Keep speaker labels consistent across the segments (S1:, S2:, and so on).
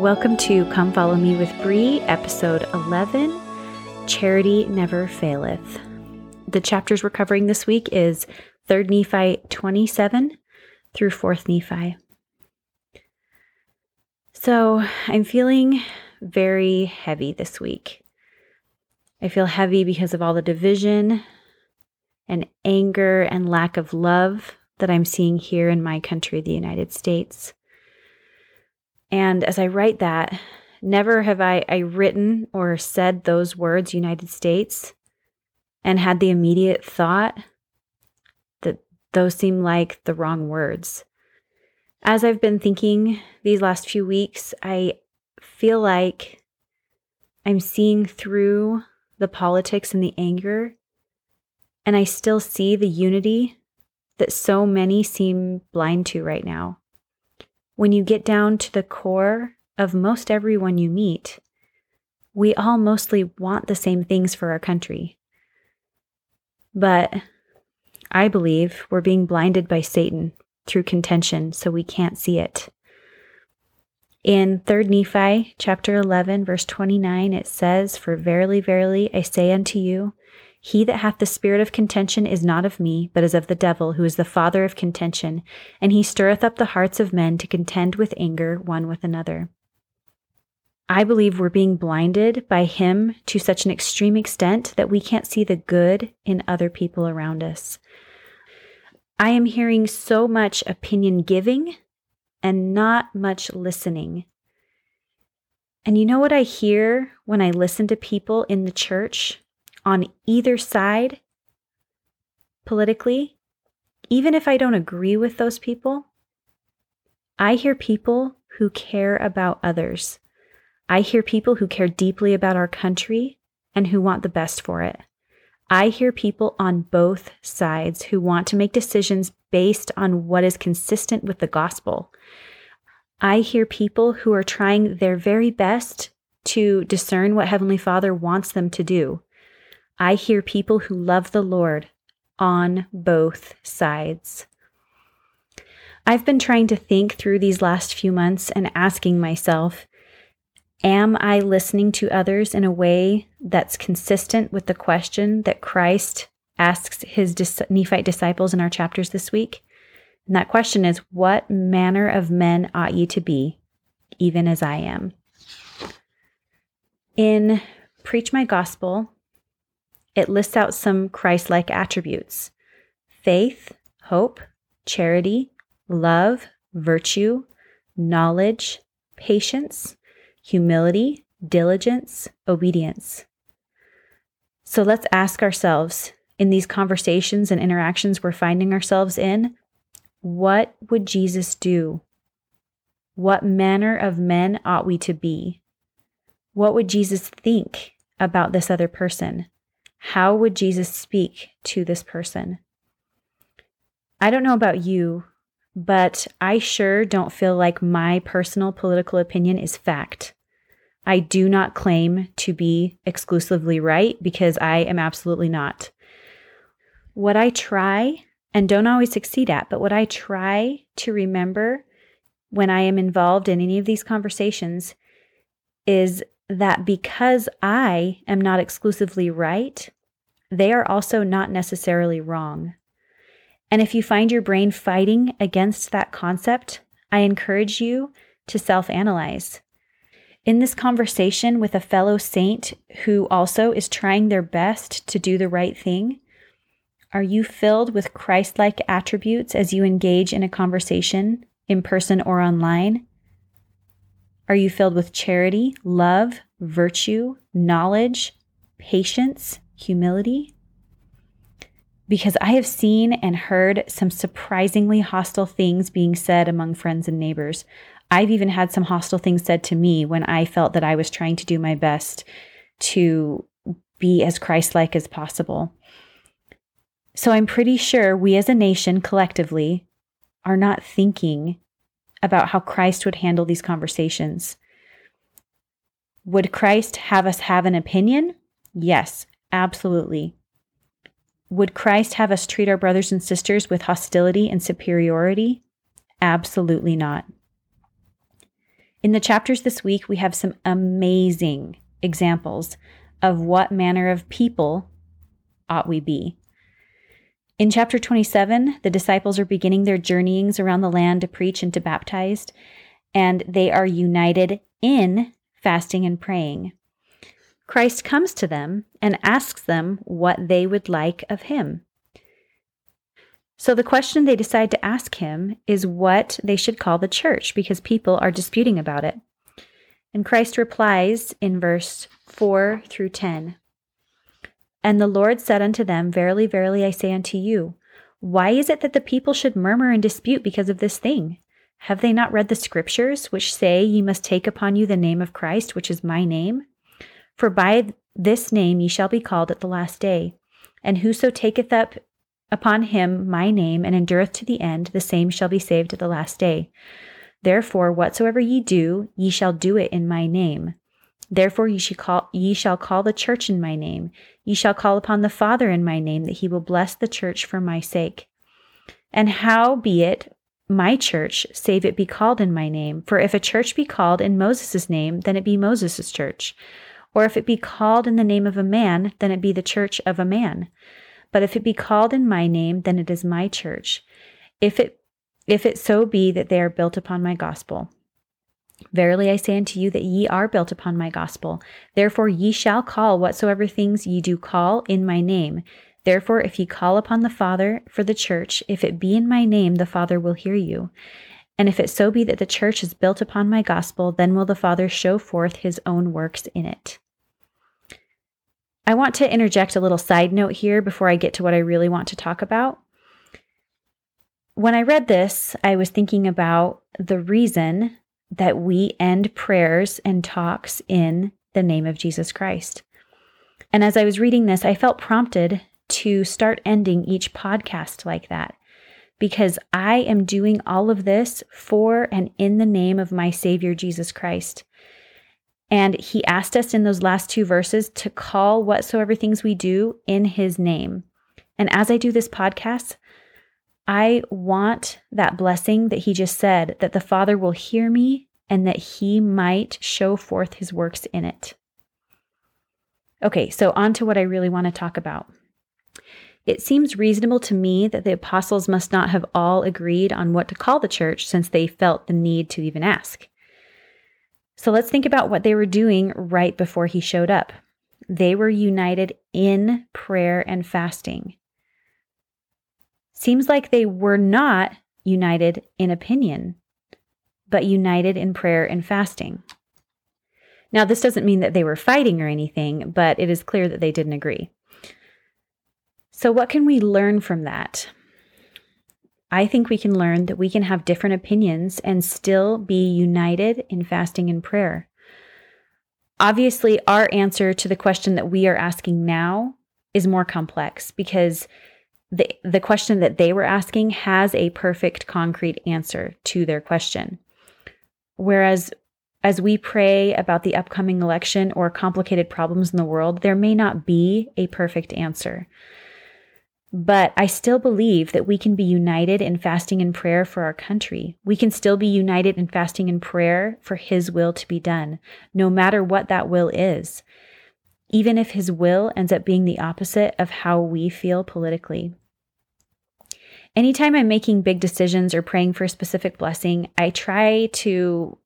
S1: Welcome to Come Follow Me with Bree, episode 11 Charity Never Faileth. The chapters we're covering this week is 3rd Nephi 27 through 4th Nephi. So I'm feeling very heavy this week. I feel heavy because of all the division and anger and lack of love that I'm seeing here in my country, the United States. And as I write that, never have I, I written or said those words, United States, and had the immediate thought that those seem like the wrong words. As I've been thinking these last few weeks, I feel like I'm seeing through the politics and the anger, and I still see the unity that so many seem blind to right now when you get down to the core of most everyone you meet, we all mostly want the same things for our country. But I believe we're being blinded by Satan through contention so we can't see it. In 3 Nephi chapter 11 verse 29 it says for verily verily I say unto you he that hath the spirit of contention is not of me, but is of the devil, who is the father of contention, and he stirreth up the hearts of men to contend with anger one with another. I believe we're being blinded by him to such an extreme extent that we can't see the good in other people around us. I am hearing so much opinion giving and not much listening. And you know what I hear when I listen to people in the church on either side politically, even if I don't agree with those people, I hear people who care about others. I hear people who care deeply about our country and who want the best for it. I hear people on both sides who want to make decisions based on what is consistent with the gospel. I hear people who are trying their very best to discern what Heavenly Father wants them to do. I hear people who love the Lord on both sides. I've been trying to think through these last few months and asking myself, am I listening to others in a way that's consistent with the question that Christ asks his Nephite disciples in our chapters this week? And that question is, What manner of men ought ye to be, even as I am? In Preach My Gospel, it lists out some Christ like attributes faith, hope, charity, love, virtue, knowledge, patience, humility, diligence, obedience. So let's ask ourselves in these conversations and interactions we're finding ourselves in what would Jesus do? What manner of men ought we to be? What would Jesus think about this other person? How would Jesus speak to this person? I don't know about you, but I sure don't feel like my personal political opinion is fact. I do not claim to be exclusively right because I am absolutely not. What I try, and don't always succeed at, but what I try to remember when I am involved in any of these conversations is that because I am not exclusively right, they are also not necessarily wrong. And if you find your brain fighting against that concept, I encourage you to self analyze. In this conversation with a fellow saint who also is trying their best to do the right thing, are you filled with Christ like attributes as you engage in a conversation, in person or online? Are you filled with charity, love, virtue, knowledge, patience, humility? Because I have seen and heard some surprisingly hostile things being said among friends and neighbors. I've even had some hostile things said to me when I felt that I was trying to do my best to be as Christ like as possible. So I'm pretty sure we as a nation collectively are not thinking about how Christ would handle these conversations. Would Christ have us have an opinion? Yes, absolutely. Would Christ have us treat our brothers and sisters with hostility and superiority? Absolutely not. In the chapters this week, we have some amazing examples of what manner of people ought we be. In chapter 27, the disciples are beginning their journeyings around the land to preach and to baptize, and they are united in fasting and praying. Christ comes to them and asks them what they would like of him. So the question they decide to ask him is what they should call the church because people are disputing about it. And Christ replies in verse 4 through 10 And the Lord said unto them, Verily, verily, I say unto you, why is it that the people should murmur and dispute because of this thing? Have they not read the scriptures, which say, Ye must take upon you the name of Christ, which is my name? For by this name ye shall be called at the last day. And whoso taketh up upon him my name and endureth to the end, the same shall be saved at the last day. Therefore, whatsoever ye do, ye shall do it in my name. Therefore, ye shall call, ye shall call the church in my name. Ye shall call upon the Father in my name, that he will bless the church for my sake. And how be it my church, save it be called in my name? For if a church be called in Moses' name, then it be Moses' church. Or if it be called in the name of a man, then it be the church of a man. But if it be called in my name, then it is my church. If it if it so be that they are built upon my gospel. Verily I say unto you that ye are built upon my gospel. Therefore ye shall call whatsoever things ye do call in my name. Therefore, if ye call upon the Father for the church, if it be in my name, the Father will hear you. And if it so be that the church is built upon my gospel, then will the Father show forth his own works in it. I want to interject a little side note here before I get to what I really want to talk about. When I read this, I was thinking about the reason that we end prayers and talks in the name of Jesus Christ. And as I was reading this, I felt prompted to start ending each podcast like that because I am doing all of this for and in the name of my Savior Jesus Christ. And he asked us in those last two verses to call whatsoever things we do in his name. And as I do this podcast, I want that blessing that he just said that the Father will hear me and that he might show forth his works in it. Okay, so on to what I really want to talk about. It seems reasonable to me that the apostles must not have all agreed on what to call the church since they felt the need to even ask. So let's think about what they were doing right before he showed up. They were united in prayer and fasting. Seems like they were not united in opinion, but united in prayer and fasting. Now, this doesn't mean that they were fighting or anything, but it is clear that they didn't agree. So, what can we learn from that? I think we can learn that we can have different opinions and still be united in fasting and prayer. Obviously, our answer to the question that we are asking now is more complex because the, the question that they were asking has a perfect concrete answer to their question. Whereas as we pray about the upcoming election or complicated problems in the world, there may not be a perfect answer. But I still believe that we can be united in fasting and prayer for our country. We can still be united in fasting and prayer for His will to be done, no matter what that will is, even if His will ends up being the opposite of how we feel politically. Anytime I'm making big decisions or praying for a specific blessing, I try to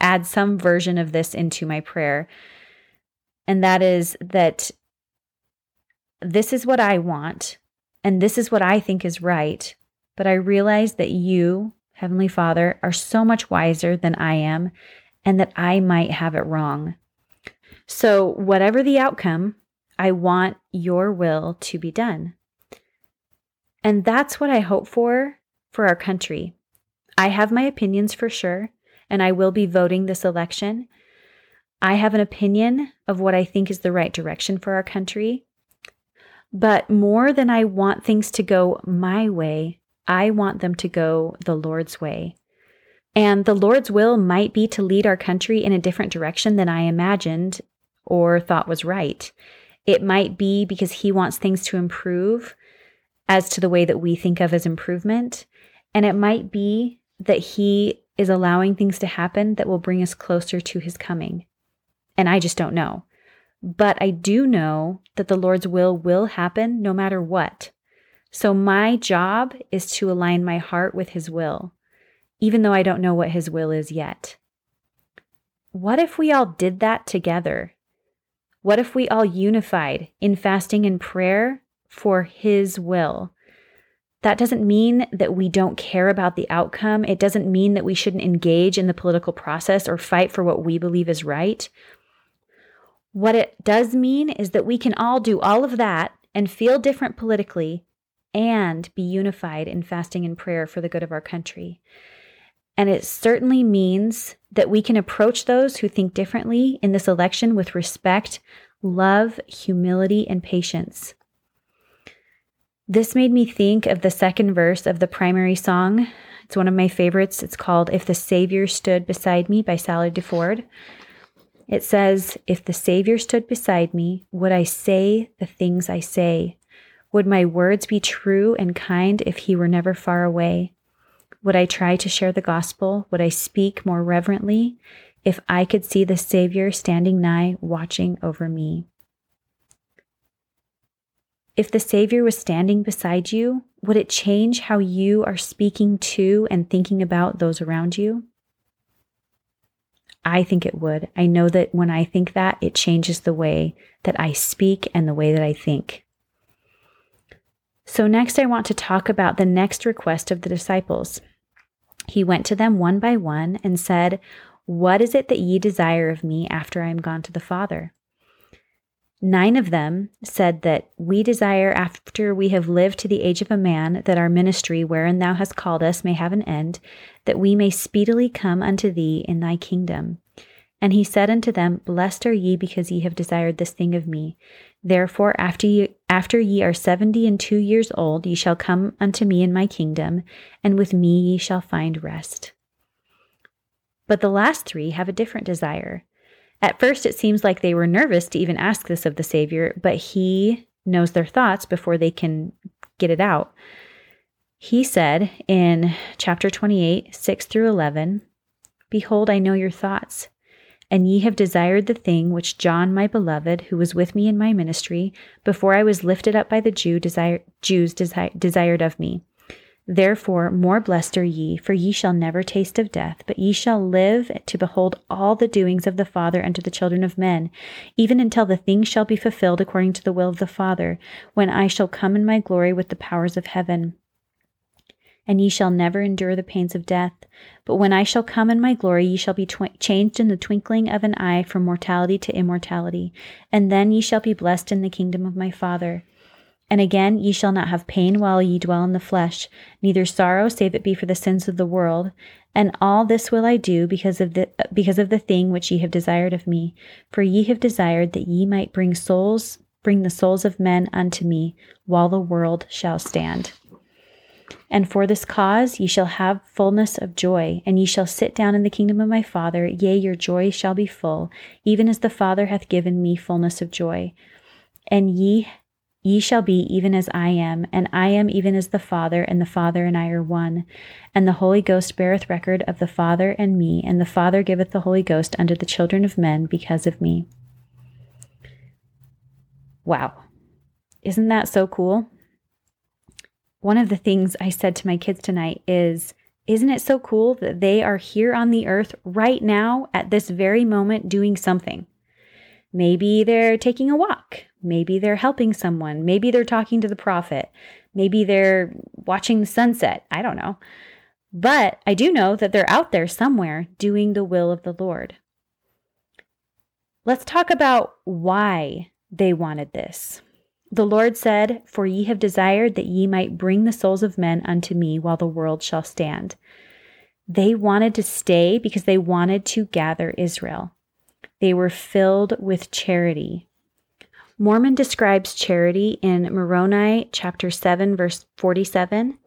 S1: add some version of this into my prayer. And that is that this is what I want and this is what I think is right. But I realize that you, Heavenly Father, are so much wiser than I am, and that I might have it wrong. So, whatever the outcome, I want your will to be done. And that's what I hope for for our country. I have my opinions for sure, and I will be voting this election. I have an opinion of what I think is the right direction for our country. But more than I want things to go my way, I want them to go the Lord's way. And the Lord's will might be to lead our country in a different direction than I imagined or thought was right. It might be because He wants things to improve as to the way that we think of as improvement. And it might be that He is allowing things to happen that will bring us closer to his coming. And I just don't know. But I do know that the Lord's will will happen no matter what. So my job is to align my heart with his will, even though I don't know what his will is yet. What if we all did that together? What if we all unified in fasting and prayer for his will? That doesn't mean that we don't care about the outcome. It doesn't mean that we shouldn't engage in the political process or fight for what we believe is right. What it does mean is that we can all do all of that and feel different politically and be unified in fasting and prayer for the good of our country. And it certainly means that we can approach those who think differently in this election with respect, love, humility, and patience. This made me think of the second verse of the primary song. It's one of my favorites. It's called If the Savior Stood Beside Me by Sally DeFord. It says, If the Savior stood beside me, would I say the things I say? Would my words be true and kind if he were never far away? Would I try to share the gospel? Would I speak more reverently if I could see the Savior standing nigh, watching over me? If the Savior was standing beside you, would it change how you are speaking to and thinking about those around you? I think it would. I know that when I think that, it changes the way that I speak and the way that I think. So, next, I want to talk about the next request of the disciples. He went to them one by one and said, What is it that ye desire of me after I am gone to the Father? Nine of them said that we desire, after we have lived to the age of a man, that our ministry wherein thou hast called us may have an end, that we may speedily come unto thee in thy kingdom. And he said unto them, Blessed are ye because ye have desired this thing of me. Therefore, after ye, after ye are seventy and two years old, ye shall come unto me in my kingdom, and with me ye shall find rest. But the last three have a different desire. At first, it seems like they were nervous to even ask this of the Savior, but he knows their thoughts before they can get it out. He said in chapter 28, 6 through 11, Behold, I know your thoughts, and ye have desired the thing which John, my beloved, who was with me in my ministry, before I was lifted up by the Jew, desire, Jews desi- desired of me Therefore, more blessed are ye, for ye shall never taste of death, but ye shall live to behold all the doings of the Father unto the children of men, even until the things shall be fulfilled according to the will of the Father, when I shall come in my glory with the powers of heaven. And ye shall never endure the pains of death. But when I shall come in my glory, ye shall be changed in the twinkling of an eye from mortality to immortality, and then ye shall be blessed in the kingdom of my Father. And again, ye shall not have pain while ye dwell in the flesh, neither sorrow, save it be for the sins of the world. And all this will I do because of the because of the thing which ye have desired of me. For ye have desired that ye might bring souls, bring the souls of men unto me, while the world shall stand. And for this cause ye shall have fullness of joy, and ye shall sit down in the kingdom of my Father. Yea, your joy shall be full, even as the Father hath given me fullness of joy. And ye Ye shall be even as I am, and I am even as the Father, and the Father and I are one. And the Holy Ghost beareth record of the Father and me, and the Father giveth the Holy Ghost unto the children of men because of me. Wow. Isn't that so cool? One of the things I said to my kids tonight is Isn't it so cool that they are here on the earth right now at this very moment doing something? Maybe they're taking a walk. Maybe they're helping someone. Maybe they're talking to the prophet. Maybe they're watching the sunset. I don't know. But I do know that they're out there somewhere doing the will of the Lord. Let's talk about why they wanted this. The Lord said, For ye have desired that ye might bring the souls of men unto me while the world shall stand. They wanted to stay because they wanted to gather Israel. They were filled with charity. Mormon describes charity in Moroni chapter 7 verse 47.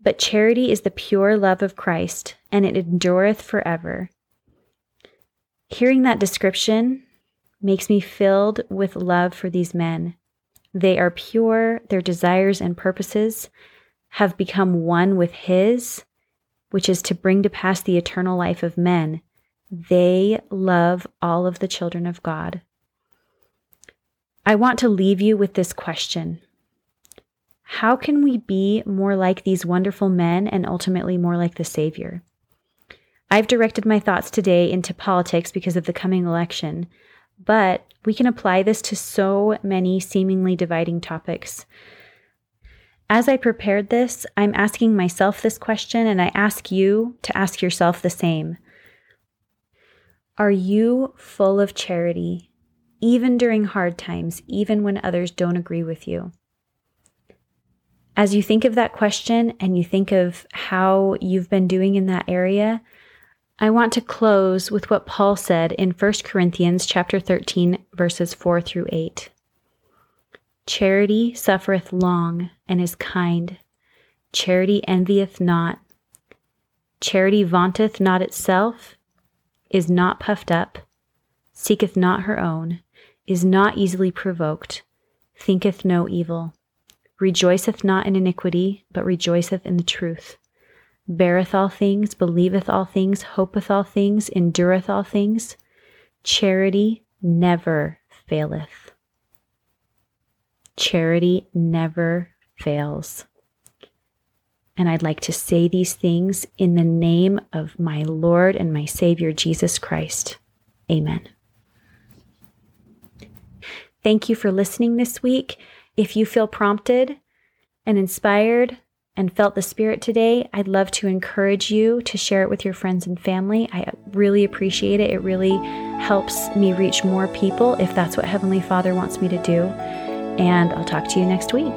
S1: But charity is the pure love of Christ, and it endureth forever. Hearing that description makes me filled with love for these men. They are pure, their desires and purposes have become one with His, which is to bring to pass the eternal life of men, they love all of the children of God. I want to leave you with this question How can we be more like these wonderful men and ultimately more like the Savior? I've directed my thoughts today into politics because of the coming election, but we can apply this to so many seemingly dividing topics. As I prepared this, I'm asking myself this question, and I ask you to ask yourself the same. Are you full of charity, even during hard times, even when others don't agree with you? As you think of that question and you think of how you've been doing in that area, I want to close with what Paul said in 1 Corinthians chapter 13 verses 4 through 8. Charity suffereth long and is kind. Charity envieth not. Charity vaunteth not itself, is not puffed up, seeketh not her own, is not easily provoked, thinketh no evil, rejoiceth not in iniquity, but rejoiceth in the truth beareth all things, believeth all things, hopeth all things, endureth all things. Charity never faileth. Charity never fails. And I'd like to say these things in the name of my Lord and my Savior, Jesus Christ. Amen. Thank you for listening this week. If you feel prompted and inspired, and felt the Spirit today, I'd love to encourage you to share it with your friends and family. I really appreciate it. It really helps me reach more people if that's what Heavenly Father wants me to do. And I'll talk to you next week.